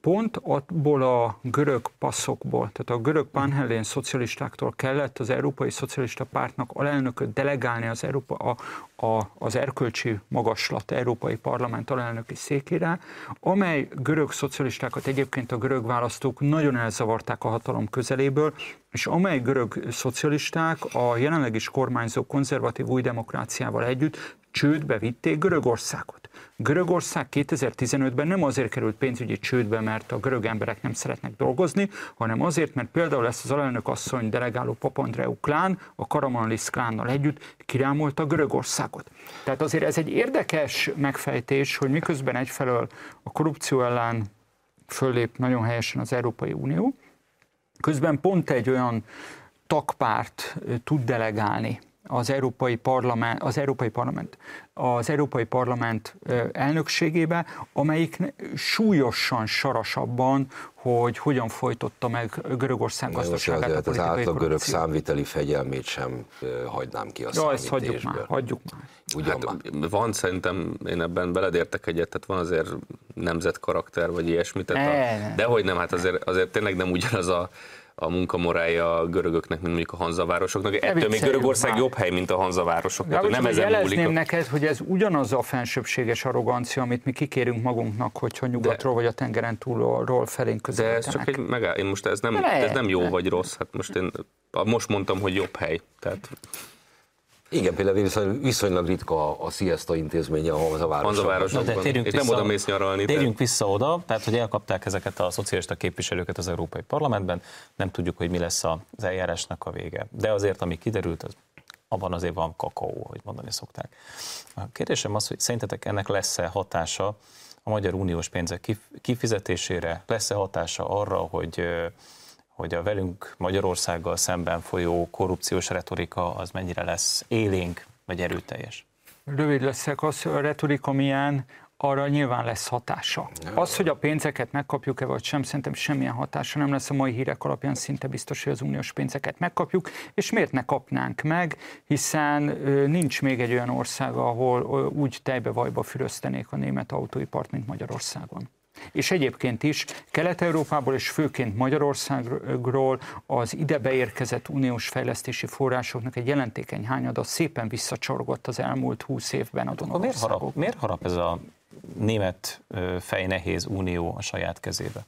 pont abból a görög passzokból, tehát a görög panhellén szocialistáktól kellett az Európai Szocialista Pártnak alelnököt delegálni az, Európa, a, a, az erkölcsi magaslat Európai Parlament alelnöki székére, amely görög szocialistákat egyébként a görög választók nagyon elzavarták a hatalom közeléből, és amely görög szocialisták a jelenleg is kormányzó konzervatív új demokráciával együtt csődbe vitték Görögországot. Görögország 2015-ben nem azért került pénzügyi csődbe, mert a görög emberek nem szeretnek dolgozni, hanem azért, mert például ezt az alelnök asszony delegáló Papandreou klán, a Karamanlis klánnal együtt kirámolta Görögországot. Tehát azért ez egy érdekes megfejtés, hogy miközben egyfelől a korrupció ellen föllép nagyon helyesen az Európai Unió, közben pont egy olyan tagpárt tud delegálni az Európai Parlament, az Európai Parlament, az Európai Parlament elnökségébe, amelyik súlyosan sarasabban, hogy hogyan folytotta meg Görögország gazdaságát. Azért az átlag görög számviteli fegyelmét sem hagynám ki a ja, ezt hagyjuk már, hagyjuk már. Ugyan hát, van szerintem, én ebben beledértek egyet, tehát van azért nemzetkarakter, vagy ilyesmi, tehát a, de hogy nem, hát azért, azért tényleg nem ugyanaz a a munkamorálja a görögöknek, mint mondjuk a hanzavárosoknak. Ettől még Görögország már. jobb hely, mint a hanzavárosok. Tehát, nem ezen múlik. neked, hogy ez ugyanaz a fensőbséges arrogancia, amit mi kikérünk magunknak, hogyha nyugatról de, vagy a tengeren túlról felénk közelítenek. De ez csak egy megáll, én most ez nem, ez nem jó vagy rossz. Hát most én most mondtam, hogy jobb hely. Tehát igen, például viszonylag ritka a Siesta intézménye a városokban. De térjünk vissza, nem oda mész nyaralni. Térjünk te. vissza oda, tehát hogy elkapták ezeket a szocialista képviselőket az Európai Parlamentben, nem tudjuk, hogy mi lesz az eljárásnak a vége. De azért, ami kiderült, az abban azért van kakaó, hogy mondani szokták. A kérdésem az, hogy szerintetek ennek lesz-e hatása a Magyar Uniós pénzek kifizetésére, lesz-e hatása arra, hogy hogy a velünk Magyarországgal szemben folyó korrupciós retorika az mennyire lesz élénk vagy erőteljes? Rövid leszek, az a retorika milyen, arra nyilván lesz hatása. Az, hogy a pénzeket megkapjuk-e vagy sem, szerintem semmilyen hatása nem lesz a mai hírek alapján, szinte biztos, hogy az uniós pénzeket megkapjuk, és miért ne kapnánk meg, hiszen nincs még egy olyan ország, ahol úgy tejbe vajba füröztenék a német autóipart, mint Magyarországon. És egyébként is Kelet-Európából és főként Magyarországról az ide beérkezett uniós fejlesztési forrásoknak egy jelentékeny hányada szépen visszacsorgott az elmúlt húsz évben a donorországok. Miért harap, miért harap ez a német fejnehéz unió a saját kezébe?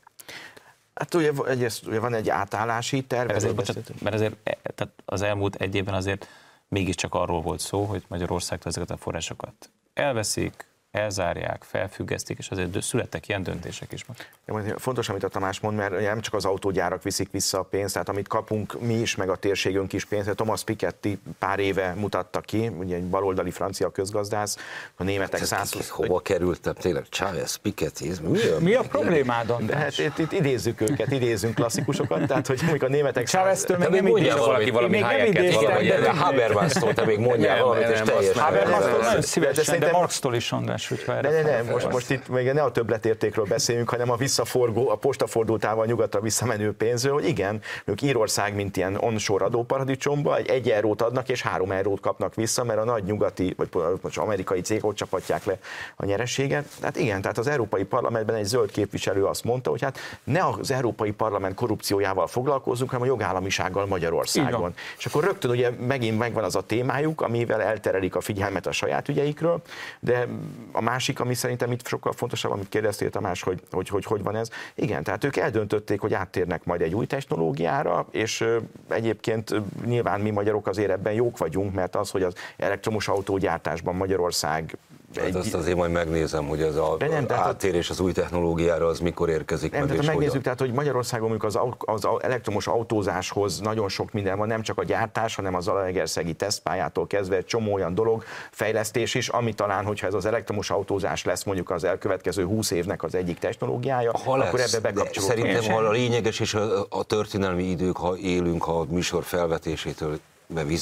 Hát ugye, egyrészt ugye van egy átállási terv. Mert azért, bocsánat, mert azért e, tehát az elmúlt egy évben azért mégiscsak arról volt szó, hogy Magyarországtól ezeket a forrásokat elveszik, elzárják, felfüggesztik, és azért születtek ilyen döntések is. Ja, fontos, amit a Tamás mond, mert nem csak az autógyárak viszik vissza a pénzt, tehát amit kapunk mi is, meg a térségünk is pénzt. Thomas Piketty pár éve mutatta ki, ugye egy baloldali francia közgazdász, a németek száz... Hova kerültem tényleg? Chávez, Piketty, ez mi, a, mi a problémád, András? De hát itt, itt, idézzük őket, idézzünk klasszikusokat, tehát hogy mondjuk a németek... Chávez-től még nem mondja valaki valami helyeket, valami, de Habermas-tól te még mondjál valamit, és teljes. Habermas-tól nagyon szívesen, de Marx-tól is, András más, hogyha erre ne, ne, most, most itt még ne a többletértékről beszélünk, hanem a visszaforgó, a postafordultával nyugatra visszamenő pénzről, hogy igen, ők Írország, mint ilyen onshore adóparadicsomba, egy, egy eurót adnak és három eurót kapnak vissza, mert a nagy nyugati, vagy most amerikai cégok csapatják le a nyerességet. Tehát igen, tehát az Európai Parlamentben egy zöld képviselő azt mondta, hogy hát ne az Európai Parlament korrupciójával foglalkozunk, hanem a jogállamisággal Magyarországon. Igen. És akkor rögtön ugye megint megvan az a témájuk, amivel elterelik a figyelmet a saját ügyeikről, de a másik, ami szerintem itt sokkal fontosabb, amit kérdeztél Tamás, hogy hogy, hogy hogy van ez. Igen, tehát ők eldöntötték, hogy áttérnek majd egy új technológiára, és egyébként nyilván mi magyarok azért ebben jók vagyunk, mert az, hogy az elektromos autógyártásban Magyarország Hát egy... azt azért majd megnézem, hogy ez a, nem, áttérés az új technológiára az mikor érkezik nem, meg, tehát és megnézzük, hogyan. tehát hogy Magyarországon az, az elektromos autózáshoz nagyon sok minden van, nem csak a gyártás, hanem az Zalaegerszegi tesztpályától kezdve egy csomó olyan dolog, fejlesztés is, ami talán, hogyha ez az elektromos autózás lesz mondjuk az elkövetkező 20 évnek az egyik technológiája, ha akkor lesz, ebbe bekapcsolódunk. Szerintem, ha a lényeges és a, a történelmi idők, ha élünk a műsor felvetésétől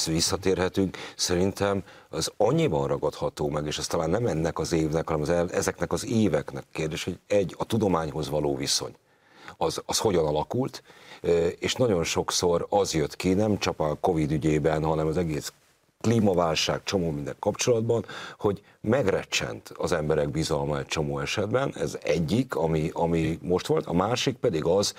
visszatérhetünk, szerintem az annyiban ragadható meg, és ez talán nem ennek az évnek, hanem az, ezeknek az éveknek kérdés, hogy egy, a tudományhoz való viszony, az, az hogyan alakult, és nagyon sokszor az jött ki, nem csak a Covid ügyében, hanem az egész klímaválság, csomó minden kapcsolatban, hogy megrecsent az emberek bizalma egy csomó esetben, ez egyik, ami, ami most volt, a másik pedig az,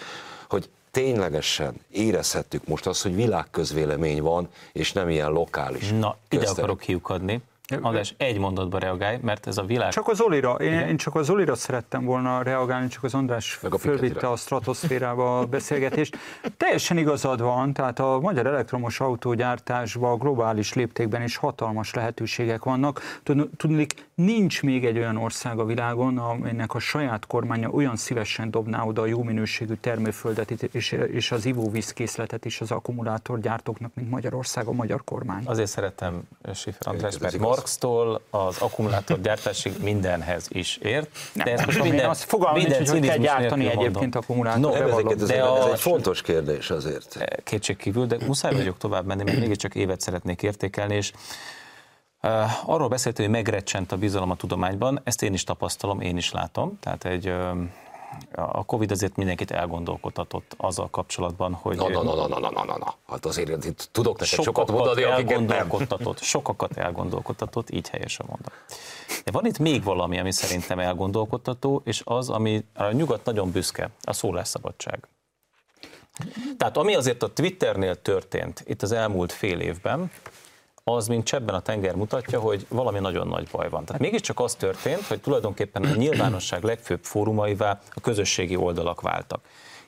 hogy ténylegesen érezhettük most azt, hogy világközvélemény van, és nem ilyen lokális. Na, ide akarok kiukadni. András, egy mondatba reagálj, mert ez a világ... Csak az Olira, én, én csak az Olira szerettem volna reagálni, csak az András a fölvitte a stratoszférába a beszélgetést. Teljesen igazad van, tehát a magyar elektromos autógyártásban a globális léptékben is hatalmas lehetőségek vannak. Tud- Tudnék, nincs még egy olyan ország a világon, amelynek a saját kormánya olyan szívesen dobná oda a jó minőségű termőföldet és, és az ivóvízkészletet is az akkumulátorgyártóknak, mint Magyarország, a magyar kormány. Azért szeretem Schiffer András, mert igaz. Marx-tól az akkumulátorgyártásig mindenhez is ért. Nem, de ezt most minden, azt fogalmam nincs, hogy kell gyártani egyébként akkumulátort. No, ezeket, ez, de egy, ez a- egy fontos kérdés azért. kétség kívül, de muszáj vagyok tovább menni, mert mégiscsak évet szeretnék értékelni, és uh, arról beszéltél, hogy megrecsent a bizalom a tudományban, ezt én is tapasztalom, én is látom, tehát egy a Covid azért mindenkit elgondolkodtatott azzal kapcsolatban, hogy Na, na, na, na, na, na, na, na, na. Hát azért itt tudok neked sokat sokakat mondani, akiket nem. elgondolkodtatott, sokakat elgondolkodtatott, így helyes a mondat. De van itt még valami, ami szerintem elgondolkodtató, és az, ami a nyugat nagyon büszke, a szólásszabadság. Tehát ami azért a Twitternél történt itt az elmúlt fél évben, az, mint csebben a tenger mutatja, hogy valami nagyon nagy baj van. Tehát mégiscsak az történt, hogy tulajdonképpen a nyilvánosság legfőbb fórumaivá a közösségi oldalak váltak.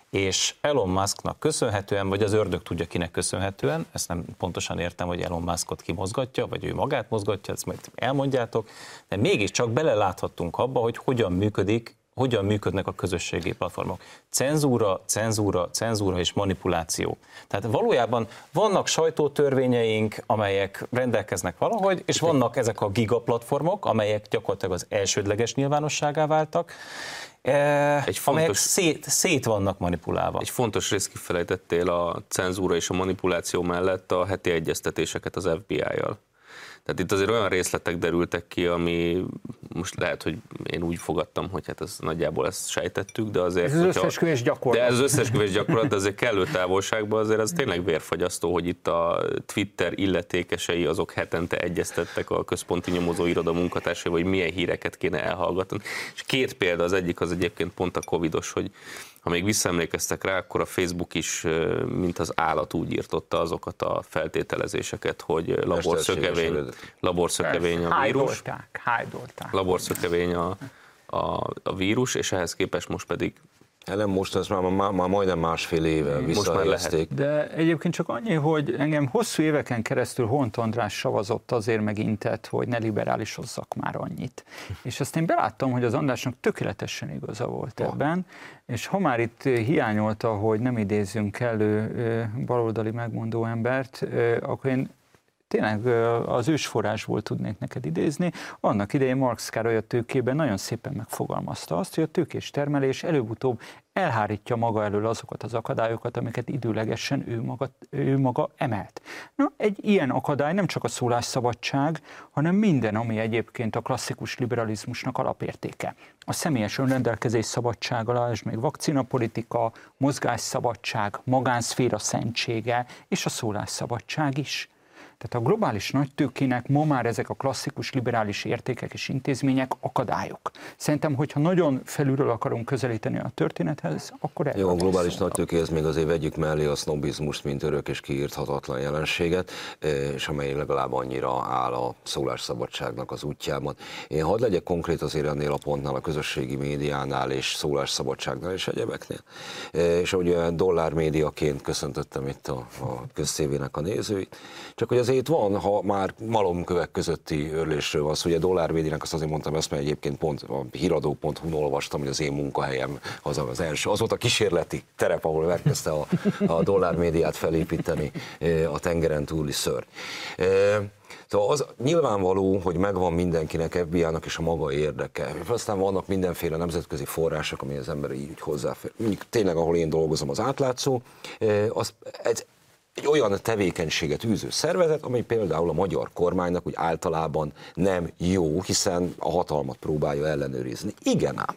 És Elon Musknak köszönhetően, vagy az ördög tudja kinek köszönhetően, ezt nem pontosan értem, hogy Elon Muskot kimozgatja, vagy ő magát mozgatja, ezt majd elmondjátok, de mégiscsak beleláthattunk abba, hogy hogyan működik hogyan működnek a közösségi platformok. Cenzúra, cenzúra, cenzúra és manipuláció. Tehát valójában vannak sajtótörvényeink, amelyek rendelkeznek valahogy, és vannak ezek a gigaplatformok, amelyek gyakorlatilag az elsődleges nyilvánosságá váltak, eh, Egy amelyek fontos- szét, szét vannak manipulálva. Egy fontos részt kifelejtettél a cenzúra és a manipuláció mellett a heti egyeztetéseket az FBI-jal. Tehát itt azért olyan részletek derültek ki, ami most lehet, hogy én úgy fogadtam, hogy hát ez nagyjából ezt sejtettük, de azért... Ez az összeesküvés gyakorlat. De ez az összeesküvés gyakorlat, de azért kellő távolságban azért az tényleg vérfagyasztó, hogy itt a Twitter illetékesei azok hetente egyeztettek a központi nyomozó iroda munkatársai, hogy milyen híreket kéne elhallgatni. És két példa, az egyik az egyébként pont a covidos, hogy ha még visszaemlékeztek rá, akkor a Facebook is, mint az állat úgy írtotta azokat a feltételezéseket, hogy laborszökevény, laborszökevény a vírus, Hájdolták, hájdolták. laborszökevény a, a, a vírus, és ehhez képest most pedig Hát nem most, ez már, már, már majdnem másfél éve visszahelyezték. De egyébként csak annyi, hogy engem hosszú éveken keresztül Hont András savazott azért megintett, hogy ne liberálisozzak már annyit. És azt én beláttam, hogy az Andrásnak tökéletesen igaza volt ebben, és ha már itt hiányolta, hogy nem idézzünk elő ö, baloldali megmondó embert, ö, akkor én tényleg az ősforrásból tudnék neked idézni. Annak idején Marx Károly a tőkében nagyon szépen megfogalmazta azt, hogy a tőkés termelés előbb-utóbb elhárítja maga elől azokat az akadályokat, amiket időlegesen ő maga, ő maga emelt. Na, egy ilyen akadály nem csak a szólásszabadság, hanem minden, ami egyébként a klasszikus liberalizmusnak alapértéke. A személyes önrendelkezés szabadsága, lásd még vakcinapolitika, mozgásszabadság, magánszféra szentsége és a szólásszabadság is. Tehát a globális nagytőkének ma már ezek a klasszikus liberális értékek és intézmények akadályok. Szerintem, hogyha nagyon felülről akarunk közelíteni a történethez, akkor Jó, a globális szó. nagytőkéhez még azért vegyük mellé a sznobizmust, mint örök és kiírthatatlan jelenséget, és amely legalább annyira áll a szólásszabadságnak az útjában. Én hadd legyek konkrét azért ennél a pontnál, a közösségi médiánál és szólásszabadságnál és egyebeknél. És ahogy olyan dollármédiaként köszöntöttem itt a, a közszévének a nézőit, csak hogy azért van, ha már malomkövek közötti örlésről van szó, ugye a dollármédiának azt azért mondtam ezt, mert egyébként pont a híradó.hu-n olvastam, hogy az én munkahelyem az az első, az volt a kísérleti terep, ahol megkezdte a, a dollármédiát felépíteni a tengeren túli ször. Szóval az nyilvánvaló, hogy megvan mindenkinek, FBI-nak is a maga érdeke. Aztán vannak mindenféle nemzetközi források, ami az ember így hozzáfér. Mondjuk tényleg, ahol én dolgozom, az átlátszó, az, ez egy olyan tevékenységet űző szervezet, ami például a magyar kormánynak úgy általában nem jó, hiszen a hatalmat próbálja ellenőrizni. Igen ám.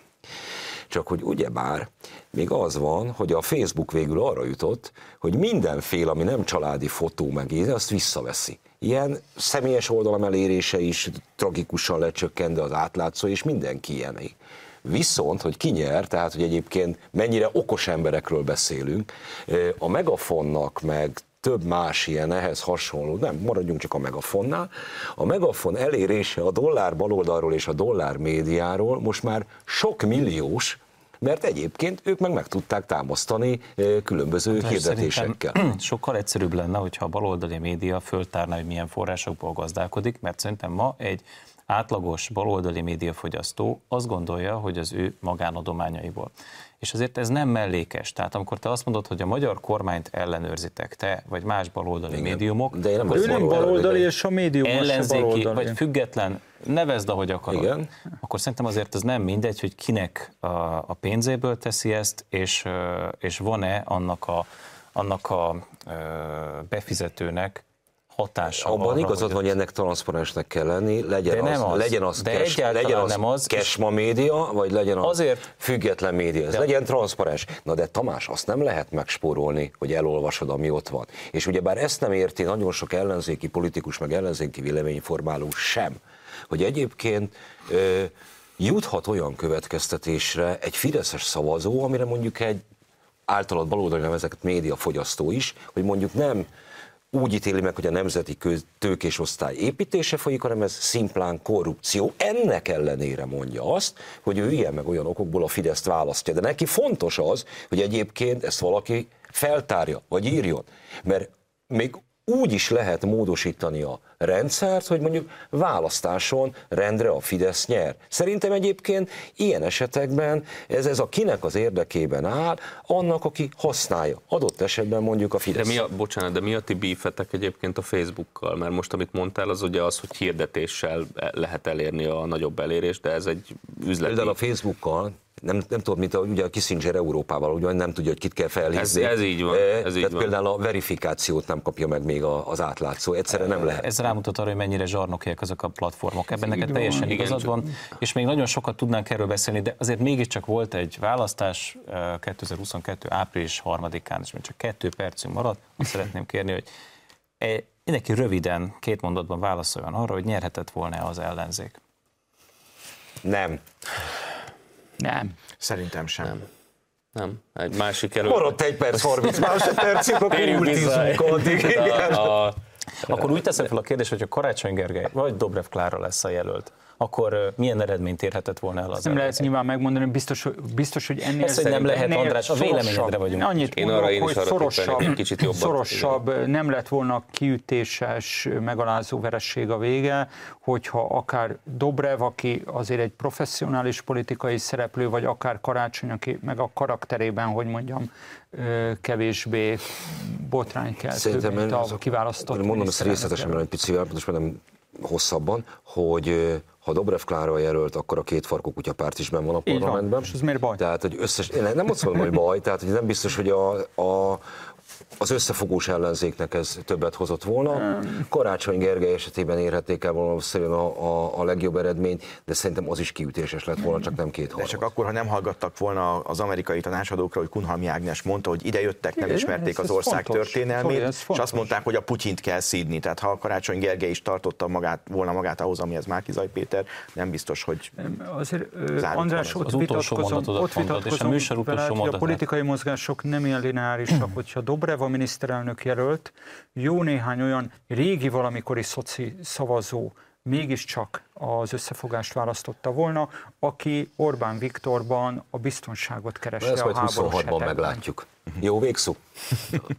Csak hogy ugyebár még az van, hogy a Facebook végül arra jutott, hogy mindenféle, ami nem családi fotó meg azt visszaveszi. Ilyen személyes oldalam elérése is tragikusan lecsökkent, de az átlátszó, és mindenki ilyené. Viszont, hogy ki nyer, tehát hogy egyébként mennyire okos emberekről beszélünk, a Megafonnak, meg több más ilyen ehhez hasonló, nem, maradjunk csak a Megafonnál. A Megafon elérése a dollár baloldalról és a dollár médiáról most már sok milliós, mert egyébként ők meg meg tudták támasztani különböző Hát, hirdetésekkel. Sokkal egyszerűbb lenne, hogyha a baloldali média föltárná, hogy milyen forrásokból gazdálkodik, mert szerintem ma egy átlagos baloldali médiafogyasztó azt gondolja, hogy az ő magánadományaiból. És azért ez nem mellékes. Tehát amikor te azt mondod, hogy a magyar kormányt ellenőrzitek, te vagy más baloldali Igen. médiumok, De én nem Ő nem Baloldali, és a médium ellenzéki, baloldali. vagy független, nevezd, ahogy akarod. Igen. Akkor szerintem azért ez nem mindegy, hogy kinek a, a pénzéből teszi ezt, és, és van-e annak a, annak a befizetőnek hatása Abban arra, igazad van, hogy ennek transzparensnek kell lenni, legyen De nem az, az. legyen az, De cash, legyen az, nem az, Kesma média, vagy legyen az Azért- független média, ez De- legyen transzparens. Na de Tamás, azt nem lehet megspórolni, hogy elolvasod, ami ott van. És ugyebár ezt nem érti nagyon sok ellenzéki politikus, meg ellenzéki véleményformáló sem, hogy egyébként ö, juthat olyan következtetésre egy fideszes szavazó, amire mondjuk egy általad baloldali nevezett médiafogyasztó is, hogy mondjuk nem úgy ítéli meg, hogy a nemzeti tőkés osztály építése folyik, hanem ez szimplán korrupció. Ennek ellenére mondja azt, hogy ő ilyen meg olyan okokból a Fideszt választja. De neki fontos az, hogy egyébként ezt valaki feltárja, vagy írjon. Mert még úgy is lehet módosítani a rendszert, hogy mondjuk választáson rendre a Fidesz nyer. Szerintem egyébként ilyen esetekben ez, ez a kinek az érdekében áll, annak, aki használja. Adott esetben mondjuk a De Fidesz. mi a, bocsánat, de mi a ti bífetek egyébként a Facebookkal? Mert most, amit mondtál, az ugye az, hogy hirdetéssel lehet elérni a nagyobb elérést, de ez egy üzleti... Például a Facebookkal, nem, nem tudom, mint a, ugye a Kissinger Európával, ugye nem tudja, hogy kit kell felhívni. Ez- ez így van, Eh, ez így Tehát van. például a verifikációt nem kapja meg még a- az átlátszó. Egyszerűen nem lehet. Ez rámutat arra, hogy mennyire zsarnokiek azok a platformok. Ebben neked teljesen van. igazad van, és még nagyon sokat tudnánk erről beszélni, de azért mégiscsak volt egy választás eh, 2022. április 3-án, és még csak kettő percünk maradt. Azt szeretném kérni, hogy mindenki röviden, két mondatban válaszoljon arra, hogy nyerhetett volna az ellenzék. Nem. Nem. Szerintem sem. Nem. Nem, egy másik erő. Maradt egy perc, 30 másodpercig, akkor ultizunk addig. igen. A, a, Akkor úgy teszem fel a kérdést, hogy a Karácsony Gergely vagy Dobrev Klára lesz a jelölt, akkor milyen eredményt érhetett volna el az Ezt nem lehet nyilván megmondani, biztos, hogy- biztos, hogy ennél Ezt, hogy nem lehet, ennél András, a véleményedre vagyunk. Annyit Én mondok, arra én is hogy arra szorosabb, kicsit jobban. szorosabb, nem lett volna kiütéses, megalázó veresség a vége, hogyha akár Dobrev, aki azért egy professzionális politikai szereplő, vagy akár Karácsony, aki meg a karakterében, hogy mondjam, kevésbé botránykeltő, Szerintem mint a kiválasztott Mondom ezt részletesen, mert egy picivel, most már nem hosszabban, hogy ha Dobrev Klára jelölt, akkor a két farkú kutyapárt is benn van a Így van. parlamentben. És ez miért baj? Tehát, hogy összes, én nem azt mondom, hogy baj, tehát, hogy nem biztos, hogy a, a az összefogós ellenzéknek ez többet hozott volna. Karácsony Gergely esetében érhették el valószínűleg a, a, a legjobb eredményt, de szerintem az is kiütéses lett volna, csak nem két De harmad. csak akkor, ha nem hallgattak volna az amerikai tanácsadókra, hogy Kunhalmi Ágnes mondta, hogy ide jöttek, nem ismerték az ország fontos. történelmét, ez és azt mondták, hogy a Putyint kell szídni. Tehát ha Karácsony Gergely is tartotta magát, volna magát ahhoz, amihez Márkizaj Péter, nem biztos, hogy Azért, András, ott az utolsó vitatkozom, ott mondod, és a vitatkozom műsor utolsó hogy a politikai mozgások nem ilyen lineárisak, hogyha Dobrev a miniszterelnök jelölt, jó néhány olyan régi valamikori szoci szavazó mégiscsak az összefogást választotta volna, aki Orbán Viktorban a biztonságot kereste ezt a háborús 26-ban hetekben. meglátjuk. Jó végszó?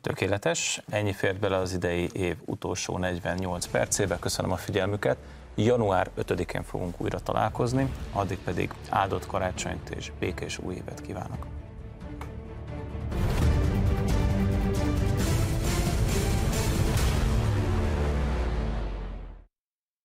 Tökéletes, ennyi fért bele az idei év utolsó 48 percébe. Köszönöm a figyelmüket. Január 5-én fogunk újra találkozni, addig pedig áldott karácsonyt és békés új évet kívánok.